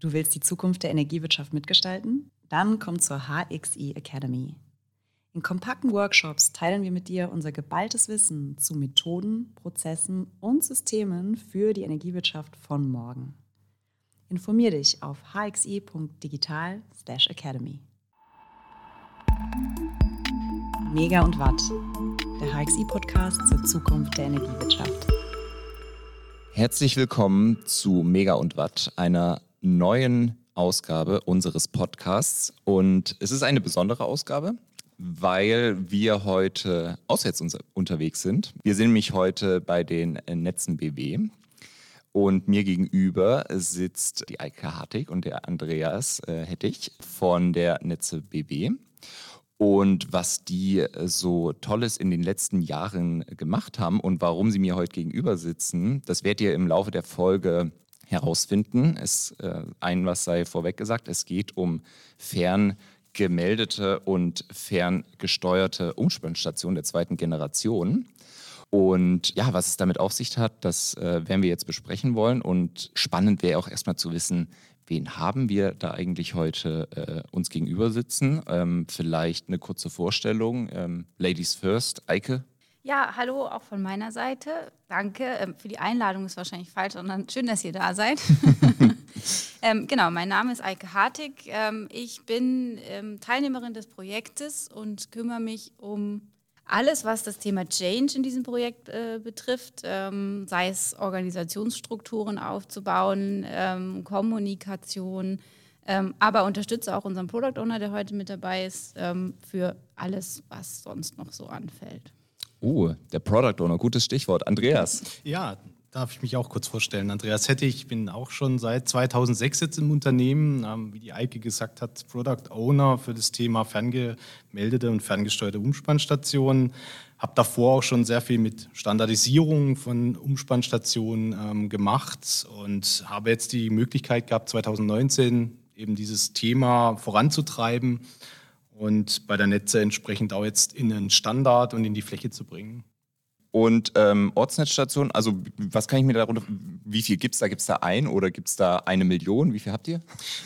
Du willst die Zukunft der Energiewirtschaft mitgestalten? Dann komm zur HXI Academy. In kompakten Workshops teilen wir mit dir unser geballtes Wissen zu Methoden, Prozessen und Systemen für die Energiewirtschaft von morgen. Informier dich auf hxi.digital/academy. Mega und Watt, der HXI-Podcast zur Zukunft der Energiewirtschaft. Herzlich willkommen zu Mega und Watt, einer neuen Ausgabe unseres Podcasts. Und es ist eine besondere Ausgabe, weil wir heute auswärts unterwegs sind. Wir sind nämlich heute bei den Netzen BW. Und mir gegenüber sitzt die Eike Hartig und der Andreas äh, von der Netze BW. Und was die so Tolles in den letzten Jahren gemacht haben und warum sie mir heute gegenüber sitzen, das werdet ihr im Laufe der Folge herausfinden. Es, äh, ein was sei vorweg gesagt, es geht um ferngemeldete und ferngesteuerte Umspannstationen der zweiten Generation. Und ja, was es damit auf sich hat, das äh, werden wir jetzt besprechen wollen. Und spannend wäre auch erstmal zu wissen, wen haben wir da eigentlich heute äh, uns gegenüber sitzen? Ähm, vielleicht eine kurze Vorstellung. Ähm, Ladies first, Eike. Ja, hallo auch von meiner Seite. Danke ähm, für die Einladung, ist wahrscheinlich falsch, sondern schön, dass ihr da seid. ähm, genau, mein Name ist Eike Hartig. Ähm, ich bin ähm, Teilnehmerin des Projektes und kümmere mich um alles, was das Thema Change in diesem Projekt äh, betrifft, ähm, sei es Organisationsstrukturen aufzubauen, ähm, Kommunikation, aber unterstütze auch unseren Product Owner, der heute mit dabei ist, für alles, was sonst noch so anfällt. Uh, der Product Owner, gutes Stichwort. Andreas. Ja, darf ich mich auch kurz vorstellen. Andreas Hette, ich bin auch schon seit 2006 jetzt im Unternehmen, ähm, wie die Eike gesagt hat, Product Owner für das Thema ferngemeldete und ferngesteuerte Umspannstationen. Habe davor auch schon sehr viel mit Standardisierung von Umspannstationen ähm, gemacht und habe jetzt die Möglichkeit gehabt, 2019 eben dieses Thema voranzutreiben und bei der Netze entsprechend auch jetzt in einen Standard und in die Fläche zu bringen. Und ähm, Ortsnetzstation, also was kann ich mir darunter, wie viel gibt es da? Gibt es da ein oder gibt es da eine Million? Wie viel habt ihr?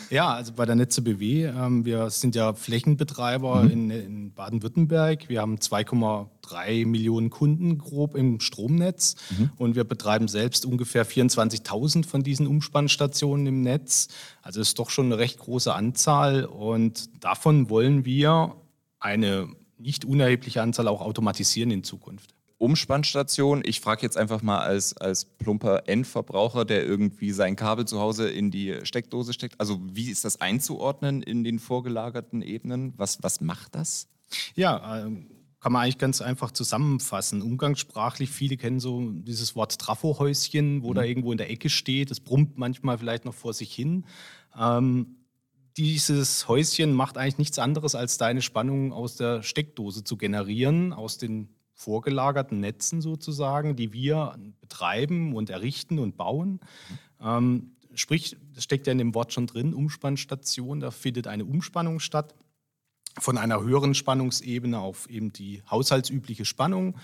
Ja, also bei der Netze BW, ähm, wir sind ja Flächenbetreiber mhm. in, in Baden-Württemberg. Wir haben 2,3 Millionen Kunden grob im Stromnetz mhm. und wir betreiben selbst ungefähr 24.000 von diesen Umspannstationen im Netz. Also ist doch schon eine recht große Anzahl und davon wollen wir eine nicht unerhebliche Anzahl auch automatisieren in Zukunft. Umspannstation. Ich frage jetzt einfach mal als, als plumper Endverbraucher, der irgendwie sein Kabel zu Hause in die Steckdose steckt. Also wie ist das einzuordnen in den vorgelagerten Ebenen? Was, was macht das? Ja, ähm, kann man eigentlich ganz einfach zusammenfassen. Umgangssprachlich, viele kennen so dieses Wort Trafohäuschen, wo mhm. da irgendwo in der Ecke steht. Das brummt manchmal vielleicht noch vor sich hin. Ähm, dieses Häuschen macht eigentlich nichts anderes, als deine Spannung aus der Steckdose zu generieren, aus den vorgelagerten Netzen sozusagen, die wir betreiben und errichten und bauen. Ähm, sprich, das steckt ja in dem Wort schon drin, Umspannstation, da findet eine Umspannung statt von einer höheren Spannungsebene auf eben die haushaltsübliche Spannung.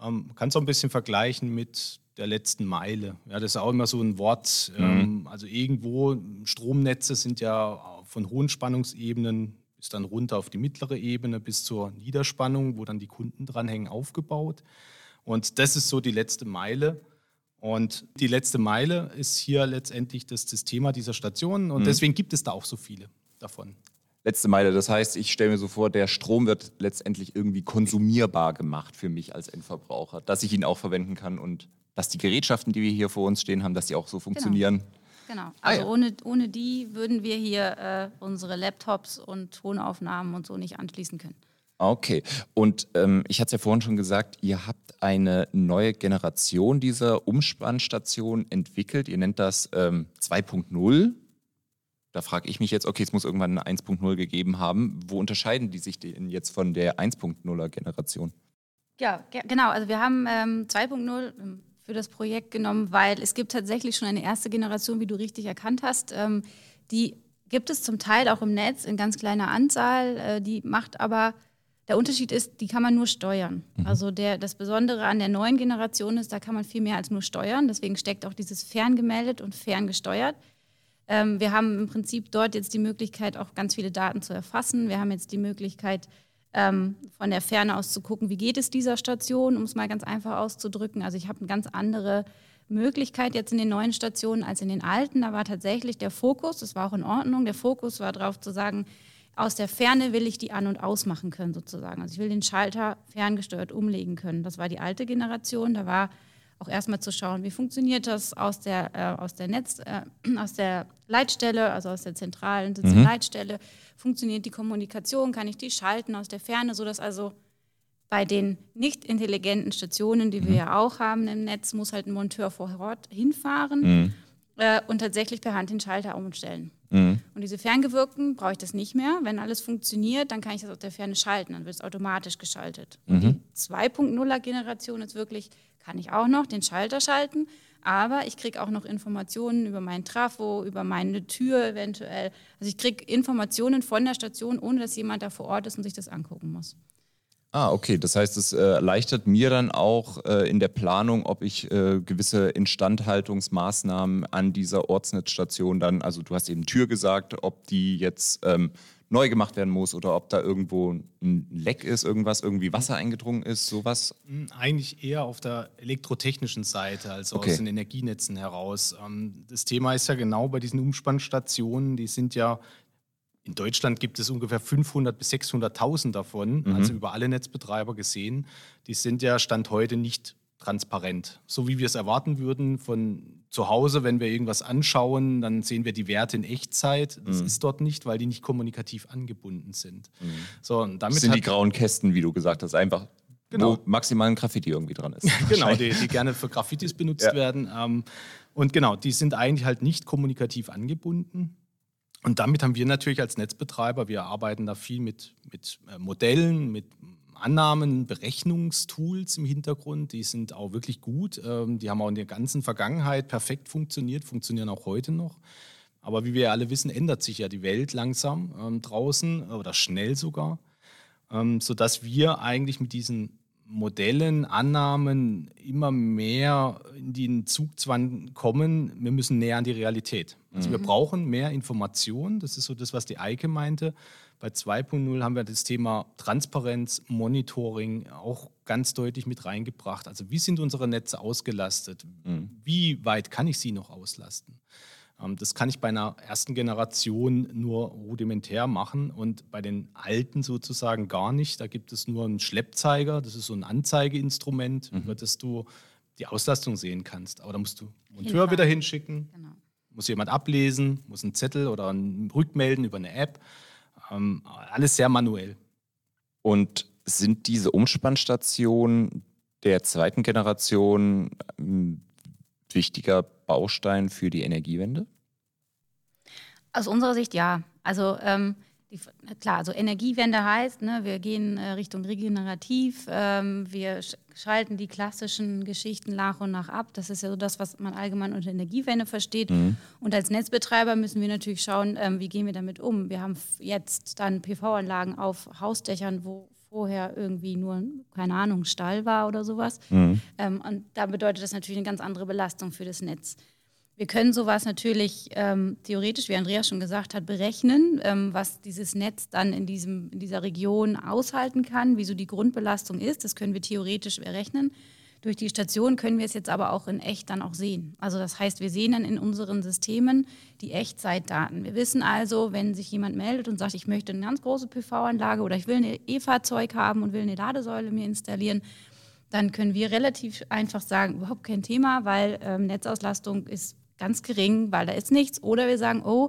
Ähm, man kann es auch ein bisschen vergleichen mit der letzten Meile. Ja, das ist auch immer so ein Wort. Mhm. Ähm, also irgendwo, Stromnetze sind ja von hohen Spannungsebenen ist dann runter auf die mittlere Ebene bis zur Niederspannung, wo dann die Kunden dranhängen, aufgebaut. Und das ist so die letzte Meile. Und die letzte Meile ist hier letztendlich das, das Thema dieser Station. Und mhm. deswegen gibt es da auch so viele davon. Letzte Meile, das heißt, ich stelle mir so vor, der Strom wird letztendlich irgendwie konsumierbar gemacht für mich als Endverbraucher, dass ich ihn auch verwenden kann und dass die Gerätschaften, die wir hier vor uns stehen haben, dass die auch so genau. funktionieren. Genau. Genau. Ah, also ah, ja. ohne, ohne die würden wir hier äh, unsere Laptops und Tonaufnahmen und so nicht anschließen können. Okay. Und ähm, ich hatte es ja vorhin schon gesagt, ihr habt eine neue Generation dieser Umspannstation entwickelt. Ihr nennt das ähm, 2.0. Da frage ich mich jetzt, okay, es muss irgendwann eine 1.0 gegeben haben. Wo unterscheiden die sich denn jetzt von der 1.0er Generation? Ja, genau. Also wir haben ähm, 2.0 für das Projekt genommen, weil es gibt tatsächlich schon eine erste Generation, wie du richtig erkannt hast. Ähm, die gibt es zum Teil auch im Netz in ganz kleiner Anzahl. Äh, die macht aber, der Unterschied ist, die kann man nur steuern. Mhm. Also der, das Besondere an der neuen Generation ist, da kann man viel mehr als nur steuern. Deswegen steckt auch dieses ferngemeldet und ferngesteuert. Ähm, wir haben im Prinzip dort jetzt die Möglichkeit, auch ganz viele Daten zu erfassen. Wir haben jetzt die Möglichkeit, ähm, von der Ferne aus zu gucken, wie geht es dieser Station, um es mal ganz einfach auszudrücken. Also ich habe eine ganz andere Möglichkeit jetzt in den neuen Stationen als in den alten. Da war tatsächlich der Fokus, das war auch in Ordnung, der Fokus war darauf zu sagen, aus der Ferne will ich die an- und ausmachen können sozusagen. Also ich will den Schalter ferngesteuert umlegen können. Das war die alte Generation. Da war auch erstmal zu schauen, wie funktioniert das aus der, äh, aus der Netz, äh, aus der Leitstelle, also aus der zentralen mhm. Leitstelle, funktioniert die Kommunikation, kann ich die schalten aus der Ferne, sodass also bei den nicht intelligenten Stationen, die mhm. wir ja auch haben im Netz, muss halt ein Monteur vor Ort hinfahren mhm. äh, und tatsächlich per Hand den Schalter umstellen. Mhm. Und diese ferngewirkten brauche ich das nicht mehr. Wenn alles funktioniert, dann kann ich das aus der Ferne schalten, dann wird es automatisch geschaltet. Und die 2.0er Generation ist wirklich, kann ich auch noch den Schalter schalten, aber ich kriege auch noch Informationen über meinen Trafo, über meine Tür eventuell. Also ich kriege Informationen von der Station, ohne dass jemand da vor Ort ist und sich das angucken muss. Ah, okay. Das heißt, es äh, erleichtert mir dann auch äh, in der Planung, ob ich äh, gewisse Instandhaltungsmaßnahmen an dieser Ortsnetzstation dann, also du hast eben Tür gesagt, ob die jetzt ähm, neu gemacht werden muss oder ob da irgendwo ein Leck ist, irgendwas, irgendwie Wasser eingedrungen ist, sowas? Hm, eigentlich eher auf der elektrotechnischen Seite, also okay. aus den Energienetzen heraus. Ähm, das Thema ist ja genau bei diesen Umspannstationen, die sind ja in Deutschland gibt es ungefähr 500 bis 600.000 davon, mhm. also über alle Netzbetreiber gesehen. Die sind ja Stand heute nicht transparent. So wie wir es erwarten würden von zu Hause, wenn wir irgendwas anschauen, dann sehen wir die Werte in Echtzeit. Das mhm. ist dort nicht, weil die nicht kommunikativ angebunden sind. Mhm. So, und damit das sind die grauen Kästen, wie du gesagt hast, einfach genau. wo maximal ein Graffiti irgendwie dran ist. genau, die, die, gerne für Graffitis benutzt ja. werden. Ähm, und genau, die sind eigentlich halt nicht kommunikativ angebunden. Und damit haben wir natürlich als Netzbetreiber, wir arbeiten da viel mit, mit äh, Modellen, mit Annahmen, Berechnungstools im Hintergrund, die sind auch wirklich gut. Ähm, die haben auch in der ganzen Vergangenheit perfekt funktioniert, funktionieren auch heute noch. Aber wie wir alle wissen, ändert sich ja die Welt langsam ähm, draußen oder schnell sogar, ähm, sodass wir eigentlich mit diesen Modellen, Annahmen immer mehr in den Zugzwang kommen, wir müssen näher an die Realität. Also mhm. wir brauchen mehr Informationen, das ist so das, was die Eike meinte. Bei 2.0 haben wir das Thema Transparenz, Monitoring auch ganz deutlich mit reingebracht. Also wie sind unsere Netze ausgelastet? Mhm. Wie weit kann ich sie noch auslasten? Ähm, das kann ich bei einer ersten Generation nur rudimentär machen und bei den alten sozusagen gar nicht. Da gibt es nur einen Schleppzeiger, das ist so ein Anzeigeinstrument, mhm. über das du die Auslastung sehen kannst. Aber da musst du Monteur Hinfahren. wieder hinschicken, genau. muss jemand ablesen, muss einen Zettel oder ein Rückmelden über eine App. Ähm, alles sehr manuell. Und sind diese Umspannstationen der zweiten Generation ähm, wichtiger Baustein für die Energiewende? Aus unserer Sicht ja. Also ähm, die, klar, also Energiewende heißt, ne, wir gehen äh, Richtung regenerativ, ähm, wir sch schalten die klassischen Geschichten nach und nach ab. Das ist ja so das, was man allgemein unter Energiewende versteht. Mhm. Und als Netzbetreiber müssen wir natürlich schauen, ähm, wie gehen wir damit um. Wir haben jetzt dann PV-Anlagen auf Hausdächern, wo vorher irgendwie nur, keine Ahnung, Stall war oder sowas. Mhm. Ähm, und da bedeutet das natürlich eine ganz andere Belastung für das Netz. Wir können sowas natürlich ähm, theoretisch, wie Andreas schon gesagt hat, berechnen, ähm, was dieses Netz dann in, diesem, in dieser Region aushalten kann, wieso die Grundbelastung ist. Das können wir theoretisch berechnen. Durch die Station können wir es jetzt aber auch in echt dann auch sehen. Also das heißt, wir sehen dann in unseren Systemen die Echtzeitdaten. Wir wissen also, wenn sich jemand meldet und sagt, ich möchte eine ganz große PV-Anlage oder ich will ein E-Fahrzeug haben und will eine Ladesäule mir installieren, dann können wir relativ einfach sagen, überhaupt kein Thema, weil ähm, Netzauslastung ist ganz gering, weil da ist nichts. Oder wir sagen, oh,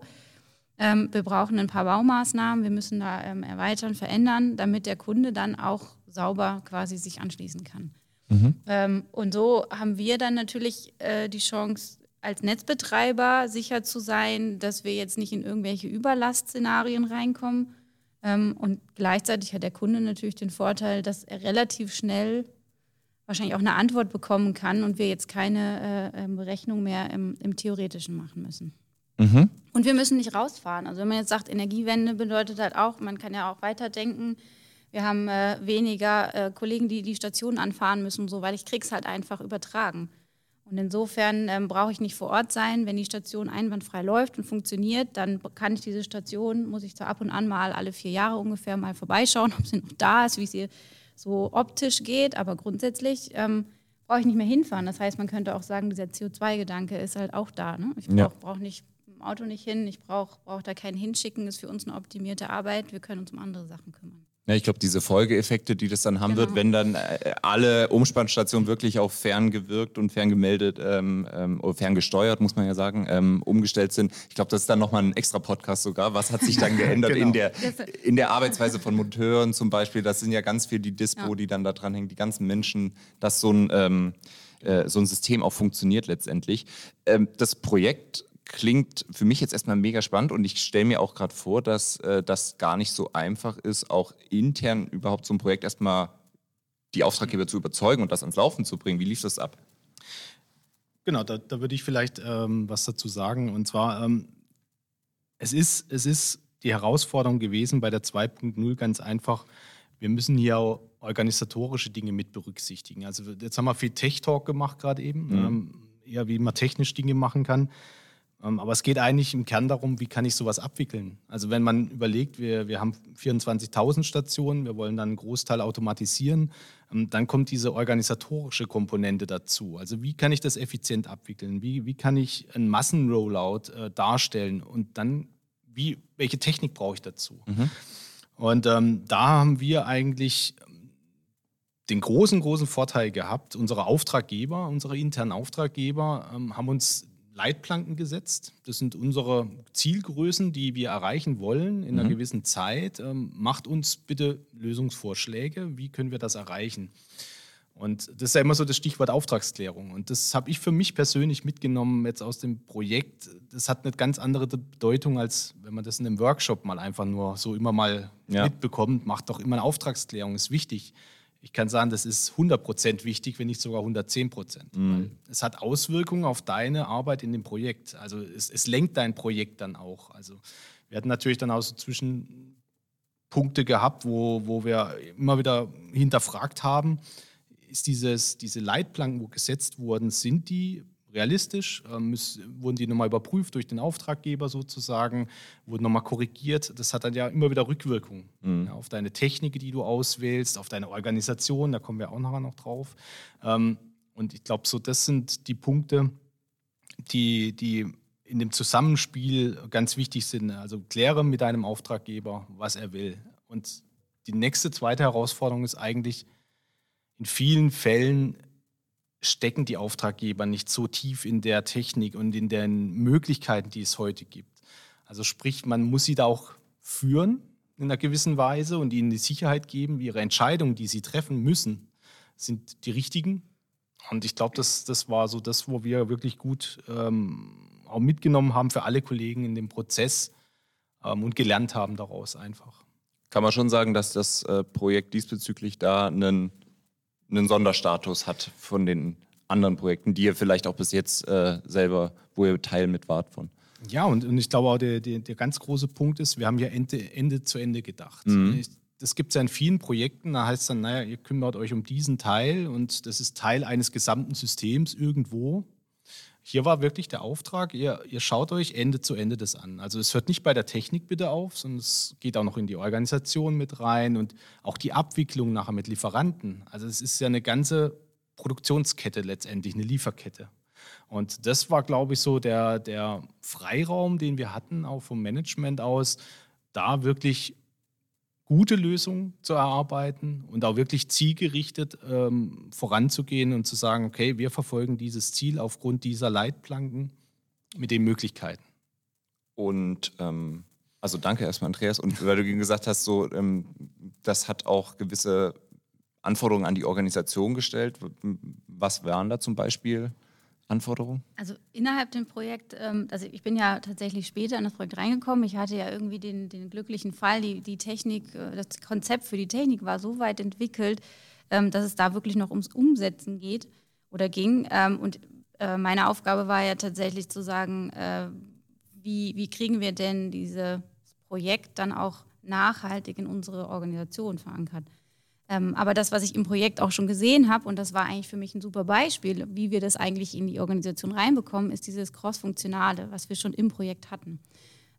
ähm, wir brauchen ein paar Baumaßnahmen, wir müssen da ähm, erweitern, verändern, damit der Kunde dann auch sauber quasi sich anschließen kann. Mhm. Ähm, und so haben wir dann natürlich äh, die Chance, als Netzbetreiber sicher zu sein, dass wir jetzt nicht in irgendwelche Überlastszenarien reinkommen. Ähm, und gleichzeitig hat der Kunde natürlich den Vorteil, dass er relativ schnell wahrscheinlich auch eine Antwort bekommen kann und wir jetzt keine äh, ähm, Berechnung mehr im, im Theoretischen machen müssen. Mhm. Und wir müssen nicht rausfahren. Also wenn man jetzt sagt, Energiewende bedeutet halt auch, man kann ja auch weiterdenken, wir haben äh, weniger äh, Kollegen, die die Station anfahren müssen, so, weil ich krieg's halt einfach übertragen. Und insofern ähm, brauche ich nicht vor Ort sein. Wenn die Station einwandfrei läuft und funktioniert, dann kann ich diese Station, muss ich zwar ab und an mal alle vier Jahre ungefähr mal vorbeischauen, ob sie noch da ist, wie sie so optisch geht. Aber grundsätzlich ähm, brauche ich nicht mehr hinfahren. Das heißt, man könnte auch sagen, dieser CO2-Gedanke ist halt auch da. Ne? Ich brauche ja. brauch nicht im Auto nicht hin, ich brauche brauch da keinen hinschicken, ist für uns eine optimierte Arbeit. Wir können uns um andere Sachen kümmern. Ja, ich glaube, diese Folgeeffekte, die das dann haben genau. wird, wenn dann äh, alle Umspannstationen wirklich auf ferngewirkt und ferngemeldet ähm, ähm, oder ferngesteuert, muss man ja sagen, ähm, umgestellt sind. Ich glaube, das ist dann nochmal ein extra Podcast sogar. Was hat sich dann geändert genau. in, der, in der Arbeitsweise von Monteuren zum Beispiel? Das sind ja ganz viel die Dispo, ja. die dann da dran hängen, die ganzen Menschen, dass so ein, ähm, äh, so ein System auch funktioniert letztendlich. Ähm, das Projekt klingt für mich jetzt erstmal mega spannend und ich stelle mir auch gerade vor, dass äh, das gar nicht so einfach ist, auch intern überhaupt so ein Projekt erstmal die Auftraggeber zu überzeugen und das ans Laufen zu bringen. Wie lief das ab? Genau, da, da würde ich vielleicht ähm, was dazu sagen. Und zwar, ähm, es, ist, es ist die Herausforderung gewesen bei der 2.0 ganz einfach, wir müssen hier auch organisatorische Dinge mit berücksichtigen. Also jetzt haben wir viel Tech-Talk gemacht gerade eben, mhm. ähm, eher wie man technisch Dinge machen kann. Ähm, aber es geht eigentlich im Kern darum, wie kann ich sowas abwickeln. Also wenn man überlegt, wir, wir haben 24.000 Stationen, wir wollen dann einen Großteil automatisieren, ähm, dann kommt diese organisatorische Komponente dazu. Also wie kann ich das effizient abwickeln? Wie, wie kann ich einen Massenrollout äh, darstellen? Und dann, wie, welche Technik brauche ich dazu? Mhm. Und ähm, da haben wir eigentlich den großen, großen Vorteil gehabt, unsere Auftraggeber, unsere internen Auftraggeber ähm, haben uns Leitplanken gesetzt. Das sind unsere Zielgrößen, die wir erreichen wollen in einer mhm. gewissen Zeit. Ähm, macht uns bitte Lösungsvorschläge. Wie können wir das erreichen? Und das ist ja immer so das Stichwort Auftragsklärung. Und das habe ich für mich persönlich mitgenommen jetzt aus dem Projekt. Das hat eine ganz andere Bedeutung, als wenn man das in einem Workshop mal einfach nur so immer mal ja. mitbekommt. Macht doch immer eine Auftragsklärung, ist wichtig ich kann sagen, das ist 100% wichtig, wenn nicht sogar 110%. Mhm. es hat Auswirkungen auf deine Arbeit in dem Projekt. Also es, es, lenkt dein Projekt dann auch. Also wir hatten natürlich dann auch so Zwischenpunkte gehabt, wo, wo wir immer wieder hinterfragt haben, ist dieses, diese Leitplanken, wo gesetzt wurden, sind die realistisch, ähm, wurden die nochmal überprüft durch den Auftraggeber sozusagen, wurden nochmal korrigiert. Das hat dann ja immer wieder Rückwirkungen mhm. ja, auf deine Technik, die du auswählst, auf deine Organisation, da kommen wir auch nachher noch drauf. Ähm, und ich glaube, so das sind die Punkte, die, die in dem Zusammenspiel ganz wichtig sind. Also kläre mit deinem Auftraggeber, was er will. Und die nächste zweite Herausforderung ist eigentlich in vielen Fällen stecken die Auftraggeber nicht so tief in der Technik und in den Möglichkeiten, die es heute gibt. Also sprich, man muss sie da auch führen in einer gewissen Weise und ihnen die Sicherheit geben, ihre Entscheidungen, die sie treffen müssen, sind die richtigen. Und ich glaube, das, das war so das, wo wir wirklich gut ähm, auch mitgenommen haben für alle Kollegen in dem Prozess ähm, und gelernt haben daraus einfach. Kann man schon sagen, dass das äh, Projekt diesbezüglich da einen einen Sonderstatus hat von den anderen Projekten, die ihr vielleicht auch bis jetzt äh, selber, wo ihr Teil mit wart von. Ja, und, und ich glaube auch, der, der, der ganz große Punkt ist, wir haben ja Ende, Ende zu Ende gedacht. Mhm. Das gibt es ja in vielen Projekten, da heißt es dann, naja, ihr kümmert euch um diesen Teil und das ist Teil eines gesamten Systems irgendwo. Hier war wirklich der Auftrag, ihr, ihr schaut euch Ende zu Ende das an. Also es hört nicht bei der Technik bitte auf, sondern es geht auch noch in die Organisation mit rein und auch die Abwicklung nachher mit Lieferanten. Also es ist ja eine ganze Produktionskette letztendlich, eine Lieferkette. Und das war, glaube ich, so der, der Freiraum, den wir hatten, auch vom Management aus, da wirklich gute Lösungen zu erarbeiten und auch wirklich zielgerichtet ähm, voranzugehen und zu sagen, okay, wir verfolgen dieses Ziel aufgrund dieser Leitplanken mit den Möglichkeiten. Und ähm, also danke erstmal, Andreas. Und weil du gesagt hast, so, ähm, das hat auch gewisse Anforderungen an die Organisation gestellt. Was wären da zum Beispiel? Anforderungen? Also innerhalb dem Projekt, ähm, also ich bin ja tatsächlich später in das Projekt reingekommen. Ich hatte ja irgendwie den, den glücklichen Fall, die, die Technik, äh, das Konzept für die Technik war so weit entwickelt, ähm, dass es da wirklich noch ums Umsetzen geht oder ging. Ähm, und äh, meine Aufgabe war ja tatsächlich zu sagen, äh, wie, wie kriegen wir denn dieses Projekt dann auch nachhaltig in unsere Organisation verankert. Ähm, aber das, was ich im Projekt auch schon gesehen habe, und das war eigentlich für mich ein super Beispiel, wie wir das eigentlich in die Organisation reinbekommen, ist dieses Cross-Funktionale, was wir schon im Projekt hatten.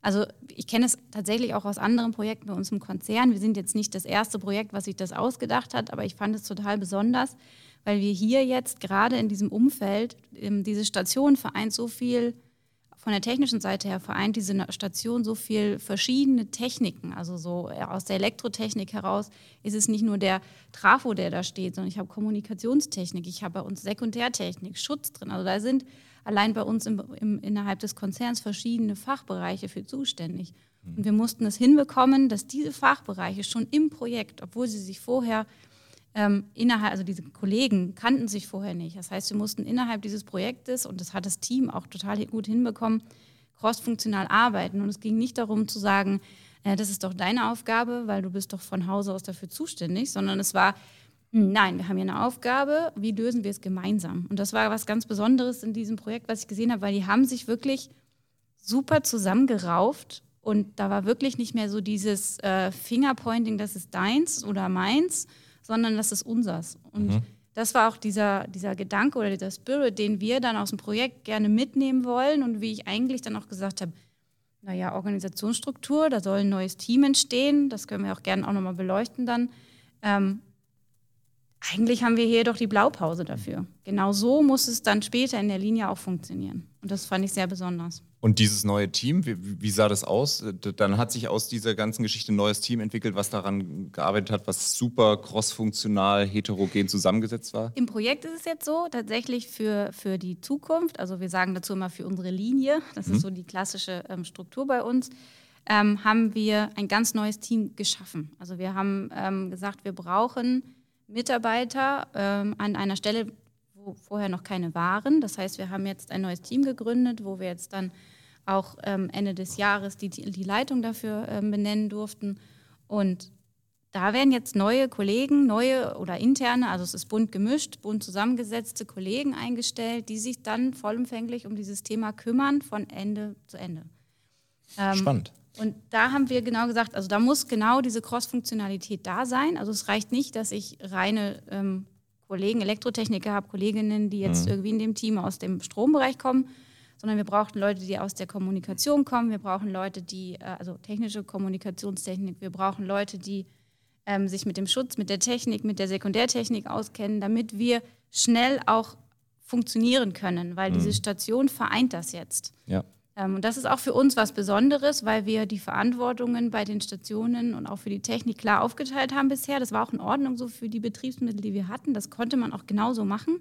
Also ich kenne es tatsächlich auch aus anderen Projekten bei uns im Konzern. Wir sind jetzt nicht das erste Projekt, was sich das ausgedacht hat, aber ich fand es total besonders, weil wir hier jetzt gerade in diesem Umfeld, ähm, diese Station vereint so viel von der technischen Seite her vereint diese Station so viel verschiedene Techniken. Also so äh, aus der Elektrotechnik heraus ist es nicht nur der Trafo, der da steht, sondern ich habe Kommunikationstechnik, ich habe bei uns Sekundärtechnik, Schutz drin. Also da sind allein bei uns im, im, innerhalb des Konzerns verschiedene Fachbereiche für zuständig. Und wir mussten es hinbekommen, dass diese Fachbereiche schon im Projekt, obwohl sie sich vorher ähm, innerhalb, also diese Kollegen kannten sich vorher nicht. Das heißt, wir mussten innerhalb dieses Projektes, und das hat das Team auch total gut hinbekommen, crossfunktional arbeiten. Und es ging nicht darum zu sagen, äh, das ist doch deine Aufgabe, weil du bist doch von Hause aus dafür zuständig, sondern es war, hm, nein, wir haben hier eine Aufgabe, wie lösen wir es gemeinsam? Und das war was ganz Besonderes in diesem Projekt, was ich gesehen habe, weil die haben sich wirklich super zusammengerauft und da war wirklich nicht mehr so dieses äh, Fingerpointing, das ist deins oder meins, sondern das ist unsers. Und mhm. das war auch dieser, dieser Gedanke oder dieser Spirit, den wir dann aus dem Projekt gerne mitnehmen wollen und wie ich eigentlich dann auch gesagt habe, naja, Organisationsstruktur, da soll ein neues Team entstehen, das können wir auch gerne auch nochmal beleuchten dann. Ähm, eigentlich haben wir hier doch die Blaupause dafür. Genau so muss es dann später in der Linie auch funktionieren. Und das fand ich sehr besonders. Und dieses neue Team, wie, wie, sah das aus? Dann hat sich aus dieser ganzen Geschichte ein neues Team entwickelt, was daran gearbeitet hat, was super crossfunktional, heterogen zusammengesetzt war? Im Projekt ist es jetzt so, tatsächlich für, für die Zukunft, also wir sagen dazu immer für unsere Linie, das mhm. ist so die klassische ähm, Struktur bei uns, ähm, haben wir ein ganz neues Team geschaffen. Also wir haben ähm, gesagt, wir brauchen Mitarbeiter ähm, an einer Stelle, wo vorher noch keine waren. Das heißt, wir haben jetzt ein neues Team gegründet, wo wir jetzt dann auch ähm, Ende des Jahres die, die Leitung dafür ähm, benennen durften. Und da werden jetzt neue Kollegen, neue oder interne, also es ist bunt gemischt, bunt zusammengesetzte Kollegen eingestellt, die sich dann vollumfänglich um dieses Thema kümmern von Ende zu Ende. Ähm, Spannend. Und da haben wir genau gesagt, also da muss genau diese Cross-Funktionalität da sein. Also es reicht nicht, dass ich reine ähm, Kollegen, Elektrotechniker habe, Kolleginnen, die jetzt mhm. irgendwie in dem Team aus dem Strombereich kommen, sondern wir brauchen Leute, die aus der Kommunikation kommen. Wir brauchen Leute, die, äh, also technische Kommunikationstechnik, wir brauchen Leute, die ähm, sich mit dem Schutz, mit der Technik, mit der Sekundärtechnik auskennen, damit wir schnell auch funktionieren können, weil mhm. diese Station vereint das jetzt. Ja. Ähm, und das ist auch für uns was Besonderes, weil wir die Verantwortungen bei den Stationen und auch für die Technik klar aufgeteilt haben bisher. Das war auch in Ordnung so für die Betriebsmittel, die wir hatten. Das konnte man auch genauso machen.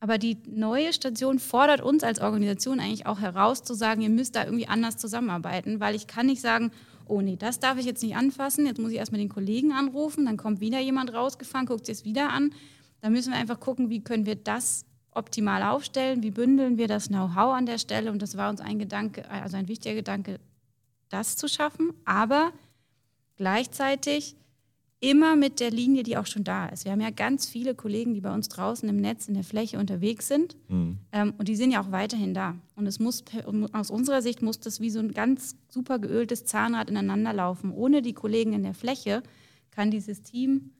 Aber die neue Station fordert uns als Organisation eigentlich auch heraus, zu sagen, ihr müsst da irgendwie anders zusammenarbeiten, weil ich kann nicht sagen, oh nee, das darf ich jetzt nicht anfassen, jetzt muss ich erstmal den Kollegen anrufen, dann kommt wieder jemand rausgefahren, guckt sich es wieder an. Da müssen wir einfach gucken, wie können wir das optimal aufstellen, wie bündeln wir das Know-how an der Stelle. Und das war uns ein Gedanke, also ein wichtiger Gedanke, das zu schaffen, aber gleichzeitig immer mit der Linie, die auch schon da ist. Wir haben ja ganz viele Kollegen, die bei uns draußen im Netz, in der Fläche unterwegs sind. Mhm. Ähm, und die sind ja auch weiterhin da. Und es muss, aus unserer Sicht muss das wie so ein ganz super geöltes Zahnrad ineinander laufen. Ohne die Kollegen in der Fläche kann dieses Team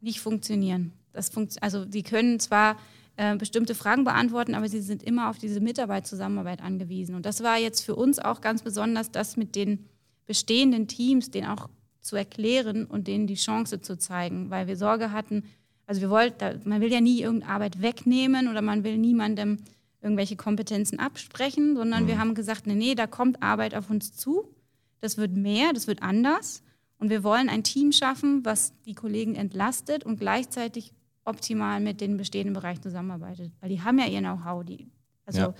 nicht funktionieren. Das funkt, also die können zwar äh, bestimmte Fragen beantworten, aber sie sind immer auf diese Mitarbeit, Zusammenarbeit angewiesen. Und das war jetzt für uns auch ganz besonders, das mit den bestehenden Teams, denen auch zu erklären und denen die Chance zu zeigen, weil wir Sorge hatten, also wir wollten, man will ja nie irgendeine Arbeit wegnehmen oder man will niemandem irgendwelche Kompetenzen absprechen, sondern mhm. wir haben gesagt, nee, nee, da kommt Arbeit auf uns zu, das wird mehr, das wird anders und wir wollen ein Team schaffen, was die Kollegen entlastet und gleichzeitig optimal mit den bestehenden Bereichen zusammenarbeitet. Weil die haben ja ihr Know-how. Also, ja.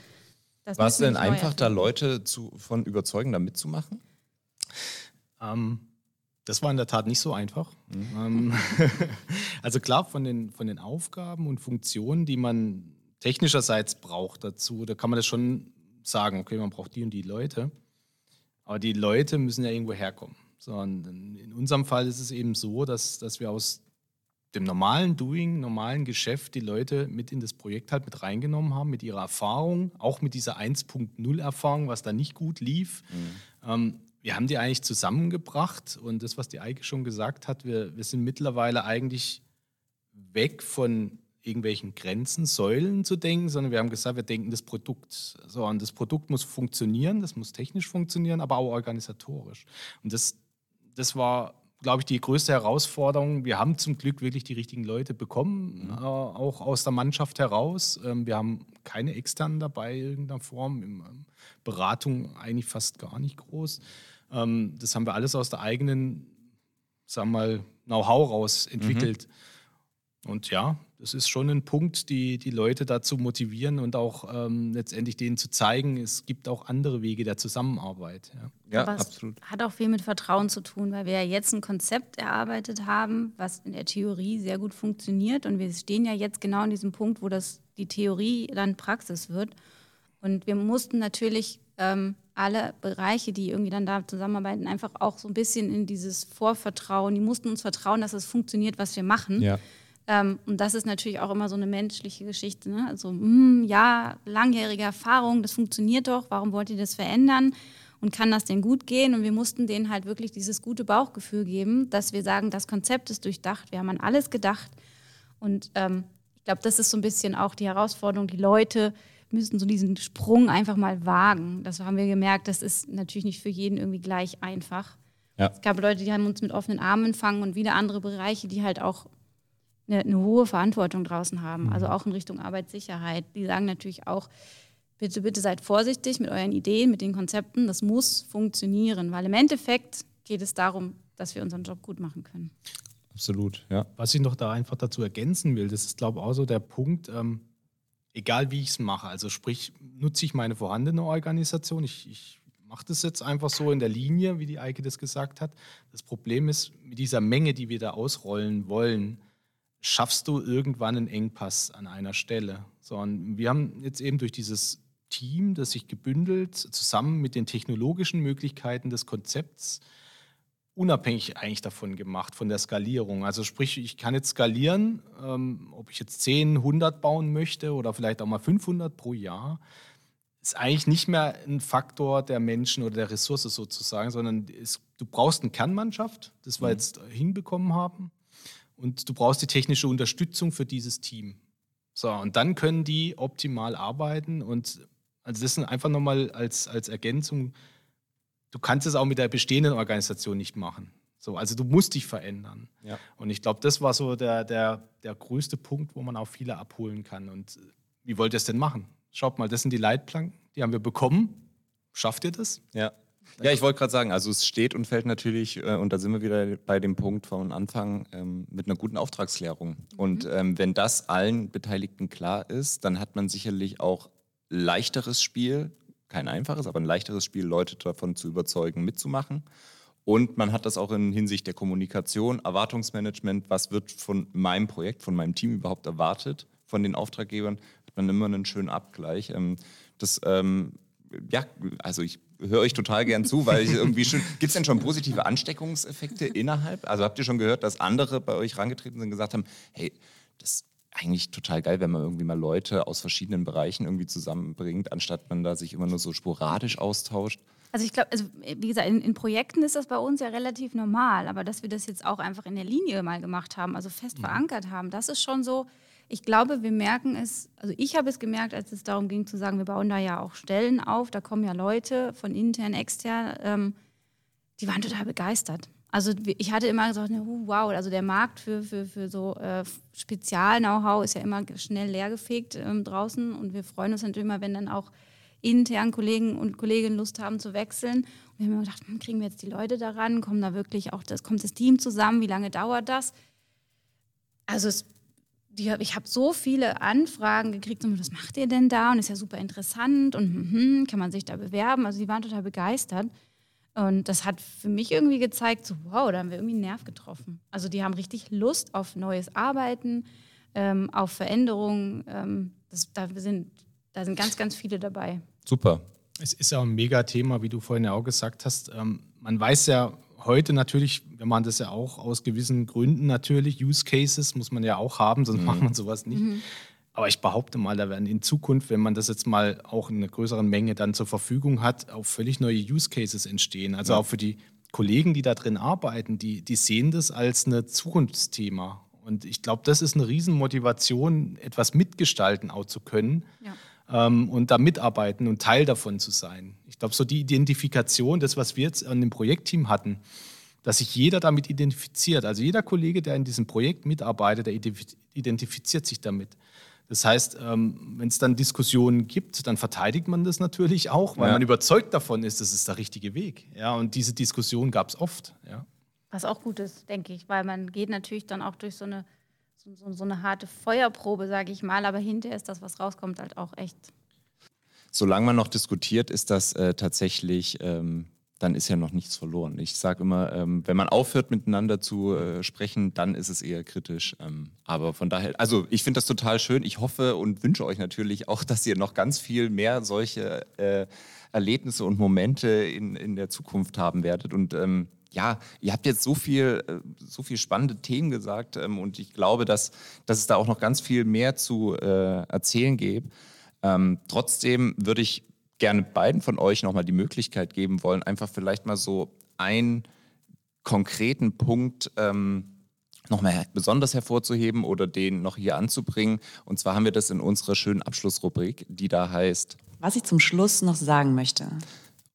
War es denn einfach, da Leute zu, von überzeugen, da mitzumachen? Ähm, das war in der Tat nicht so einfach. Mhm. Ähm, also klar, von den, von den Aufgaben und Funktionen, die man technischerseits braucht dazu, da kann man das schon sagen, okay, man braucht die und die Leute. Aber die Leute müssen ja irgendwo herkommen. So, in unserem Fall ist es eben so, dass, dass wir aus dem normalen Doing, normalen Geschäft die Leute mit in das Projekt halt mit reingenommen haben, mit ihrer Erfahrung, auch mit dieser 1.0 Erfahrung, was da nicht gut lief. Mhm. Ähm, wir haben die eigentlich zusammengebracht und das, was die Eike schon gesagt hat, wir, wir sind mittlerweile eigentlich weg von irgendwelchen Grenzen, Säulen zu denken, sondern wir haben gesagt, wir denken das Produkt. So, und das Produkt muss funktionieren, das muss technisch funktionieren, aber auch organisatorisch. Und das, das war, glaube ich, die größte Herausforderung. Wir haben zum Glück wirklich die richtigen Leute bekommen, mhm. äh, auch aus der Mannschaft heraus. Ähm, wir haben keine externen dabei in irgendeiner Form, in, ähm, Beratung eigentlich fast gar nicht groß. Ähm, das haben wir alles aus der eigenen, sagen wir mal, Know-how raus entwickelt. Mhm. Und ja, das ist schon ein Punkt, die, die Leute dazu motivieren und auch ähm, letztendlich denen zu zeigen, es gibt auch andere Wege der Zusammenarbeit. Ja, ja Aber absolut. Hat auch viel mit Vertrauen zu tun, weil wir ja jetzt ein Konzept erarbeitet haben, was in der Theorie sehr gut funktioniert. Und wir stehen ja jetzt genau an diesem Punkt, wo das die Theorie dann Praxis wird. Und wir mussten natürlich ähm, alle Bereiche, die irgendwie dann da zusammenarbeiten, einfach auch so ein bisschen in dieses Vorvertrauen. Die mussten uns vertrauen, dass es funktioniert, was wir machen. Ja. Ähm, und das ist natürlich auch immer so eine menschliche Geschichte. Ne? Also, mh, hm, ja, langjährige Erfahrung, das funktioniert doch, warum wollt ihr das verändern? Und kann das denn gut gehen? Und wir mussten denen halt wirklich dieses gute Bauchgefühl geben, dass wir sagen, das Konzept ist durchdacht, wir haben an alles gedacht. Und ähm, ich glaube, das ist so ein bisschen auch die Herausforderung, die Leute müssen so diesen Sprung einfach mal wagen. Das haben wir gemerkt, das ist natürlich nicht für jeden irgendwie gleich einfach. Ja. Es gab Leute, die haben uns mit offenen Armen empfangen und wieder andere Bereiche, die halt auch eine, eine hohe Verantwortung draußen haben, mhm. also auch in Richtung Arbeitssicherheit. Die sagen natürlich auch, bitte, bitte seid vorsichtig mit euren Ideen, mit den Konzepten. Das muss funktionieren, weil im Endeffekt geht es darum, dass wir unseren Job gut machen können. Absolut, ja. Was ich noch da einfach dazu ergänzen will, das ist, glaube ich, auch so der Punkt, ähm, egal wie ich es mache. Also sprich, nutze ich meine vorhandene Organisation. Ich, ich mache das jetzt einfach so in der Linie, wie die Eike das gesagt hat. Das Problem ist, mit dieser Menge, die wir da ausrollen wollen, schaffst du irgendwann einen Engpass an einer Stelle. So, und wir haben jetzt eben durch dieses Team, das sich gebündelt, zusammen mit den technologischen Möglichkeiten des Konzepts unabhängig eigentlich davon gemacht, von der Skalierung. Also sprich, ich kann jetzt skalieren, ähm, ob ich jetzt 10, 100 bauen möchte oder vielleicht auch mal 500 pro Jahr, ist eigentlich nicht mehr ein Faktor der Menschen oder der Ressource sozusagen, sondern es, du brauchst eine Kernmannschaft, das wir mhm. jetzt hinbekommen haben, und du brauchst die technische Unterstützung für dieses Team. So, und dann können die optimal arbeiten und also das ist einfach nochmal als, als Ergänzung, du kannst es auch mit der bestehenden Organisation nicht machen. So, also du musst dich verändern. Ja. Und ich glaube, das war so der, der, der größte Punkt, wo man auch viele abholen kann. Und wie wollt ihr es denn machen? Schaut mal, das sind die Leitplanken, die haben wir bekommen. Schafft ihr das? Ja. Ja, ich wollte gerade sagen, also es steht und fällt natürlich, äh, und da sind wir wieder bei dem Punkt von Anfang, ähm, mit einer guten Auftragsklärung. Mhm. Und ähm, wenn das allen Beteiligten klar ist, dann hat man sicherlich auch leichteres Spiel, kein einfaches, aber ein leichteres Spiel, Leute davon zu überzeugen, mitzumachen. Und man hat das auch in Hinsicht der Kommunikation, Erwartungsmanagement, was wird von meinem Projekt, von meinem Team überhaupt erwartet, von den Auftraggebern, hat man immer einen schönen Abgleich. Ähm, das, ähm, ja, also ich höre euch total gern zu, weil ich irgendwie schon, gibt es denn schon positive Ansteckungseffekte innerhalb? Also habt ihr schon gehört, dass andere bei euch rangetreten sind und gesagt haben, hey, das eigentlich total geil, wenn man irgendwie mal Leute aus verschiedenen Bereichen irgendwie zusammenbringt, anstatt man da sich immer nur so sporadisch austauscht. Also ich glaube, also wie gesagt, in, in, Projekten ist das bei uns ja relativ normal, aber dass wir das jetzt auch einfach in der Linie mal gemacht haben, also fest mhm. verankert haben, das ist schon so. Ich glaube, wir merken es, also ich habe es gemerkt, als es darum ging zu sagen, wir bauen da ja auch Stellen auf, da kommen ja Leute von intern, extern, ähm, die waren total begeistert. Also ich hatte immer gesagt, wow, also der Markt für, für, für so äh, Spezial-Know-how ist ja immer schnell leergefegt ähm, draußen und wir freuen uns natürlich immer, wenn dann auch intern Kollegen und Kolleginnen Lust haben zu wechseln. Und wir haben immer gedacht, hm, kriegen wir jetzt die Leute daran, kommen da wirklich auch, das kommt das Team zusammen, wie lange dauert das? Also es, die, ich habe so viele Anfragen gekriegt, was macht ihr denn da? Und ist ja super interessant und hm, hm, kann man sich da bewerben? Also die waren total begeistert. Und das hat für mich irgendwie gezeigt, so wow, da haben wir irgendwie einen Nerv getroffen. Also die haben richtig Lust auf neues Arbeiten, ähm, auf Veränderungen. Ähm, das, da, sind, da sind ganz, ganz viele dabei. Super. Es ist ja ein Mega-Thema, wie du vorhin ja auch gesagt hast. Ähm, man weiß ja heute natürlich, wir machen das ja auch aus gewissen Gründen natürlich, Use Cases muss man ja auch haben, sonst mhm. macht man sowas nicht. Mhm Aber ich behaupte mal, da werden in Zukunft, wenn man das jetzt mal auch in einer größeren Menge dann zur Verfügung hat, auch völlig neue Use Cases entstehen. Also ja. auch für die Kollegen, die da drin arbeiten, die, die sehen das als ein Zukunftsthema. Und ich glaube, das ist eine Riesenmotivation, etwas mitgestalten auch zu können ja. ähm, und da mitarbeiten und Teil davon zu sein. Ich glaube, so die Identifikation, das, was wir jetzt an dem Projektteam hatten, dass sich jeder damit identifiziert. Also jeder Kollege, der in diesem Projekt mitarbeitet, der identifiziert sich damit. Das heißt, ähm, wenn es dann Diskussionen gibt, dann verteidigt man das natürlich auch, weil ja. man überzeugt davon ist, das ist der richtige Weg. Ja, und diese Diskussion gab es oft. Ja. Was auch gut ist, denke ich, weil man geht natürlich dann auch durch so eine, so, so, so eine harte Feuerprobe, sage ich mal, aber hinterher ist das, was rauskommt, halt auch echt. Solange man noch diskutiert, ist das äh, tatsächlich ähm, dann ist ja noch nichts verloren. Ich sage immer, ähm, wenn man aufhört miteinander zu äh, sprechen, dann ist es eher kritisch. Ähm, aber von daher, also ich finde das total schön. Ich hoffe und wünsche euch natürlich auch, dass ihr noch ganz viel mehr solche äh, Erlebnisse und Momente in, in der Zukunft haben werdet. Und ähm, ja, ihr habt jetzt so viel, äh, so viel spannende Themen gesagt ähm, und ich glaube, dass, dass es da auch noch ganz viel mehr zu äh, erzählen gibt. Ähm, trotzdem würde ich gerne beiden von euch nochmal die Möglichkeit geben wollen, einfach vielleicht mal so einen konkreten Punkt ähm, nochmal besonders hervorzuheben oder den noch hier anzubringen. Und zwar haben wir das in unserer schönen Abschlussrubrik, die da heißt. Was ich zum Schluss noch sagen möchte.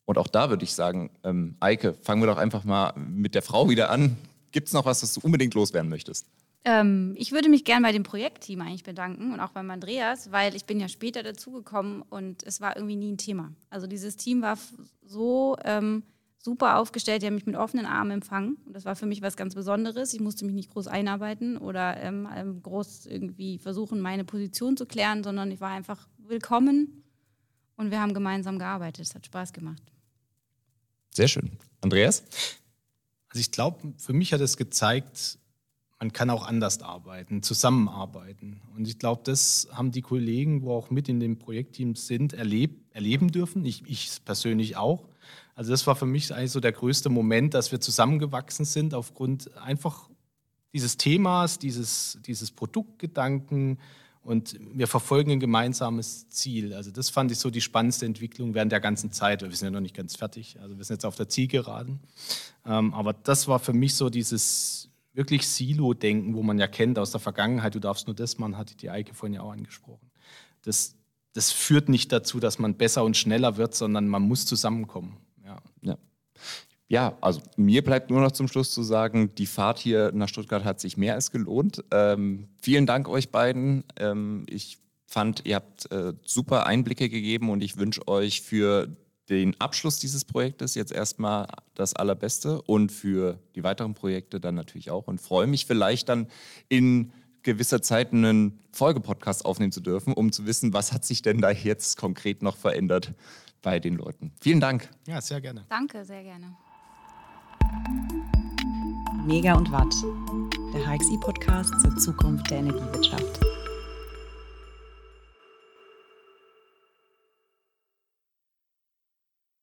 Und auch da würde ich sagen, ähm, Eike, fangen wir doch einfach mal mit der Frau wieder an. Gibt es noch was, was du unbedingt loswerden möchtest? Ähm, ich würde mich gerne bei dem Projektteam eigentlich bedanken und auch beim Andreas, weil ich bin ja später dazugekommen und es war irgendwie nie ein Thema. Also dieses Team war so ähm, super aufgestellt, die haben mich mit offenen Armen empfangen und das war für mich was ganz Besonderes. Ich musste mich nicht groß einarbeiten oder ähm, ähm groß irgendwie versuchen, meine Position zu klären, sondern ich war einfach willkommen und wir haben gemeinsam gearbeitet. Es hat Spaß gemacht. Sehr schön. Andreas? Also ich glaube, für mich hat es gezeigt, man kann auch anders arbeiten, zusammenarbeiten. Und ich glaube, das haben die Kollegen, wo auch mit in dem Projektteam sind, erleb erleben dürfen. Ich, ich persönlich auch. Also das war für mich eigentlich so der größte Moment, dass wir zusammengewachsen sind aufgrund einfach dieses Themas, dieses, dieses Produktgedanken und wir verfolgen ein gemeinsames Ziel. Also das fand ich so die spannendste Entwicklung während der ganzen Zeit. Wir sind ja noch nicht ganz fertig, also wir sind jetzt auf der Zielgeraden. Ähm, aber das war für mich so dieses wirklich Silo-Denken, wo man ja kennt aus der Vergangenheit, du darfst nur das machen, hatte die Eike vorhin ja auch angesprochen. Das, das führt nicht dazu, dass man besser und schneller wird, sondern man muss zusammenkommen. Ja. ja. Ja, also mir bleibt nur noch zum Schluss zu sagen, die Fahrt hier nach Stuttgart hat sich mehr als gelohnt. Ähm, vielen Dank euch beiden. Ähm, ich fand, ihr habt äh, super Einblicke gegeben und ich wünsche euch für den Abschluss dieses Projektes jetzt erstmal das Allerbeste und für die weiteren Projekte dann natürlich auch und freue mich vielleicht dann in gewisser Zeit einen Folgepodcast aufnehmen zu dürfen, um zu wissen, was hat sich denn da jetzt konkret noch verändert bei den Leuten. Vielen Dank. Ja, sehr gerne. Danke, sehr gerne. Mega und Watt, der HXI-Podcast zur Zukunft der Energiewirtschaft.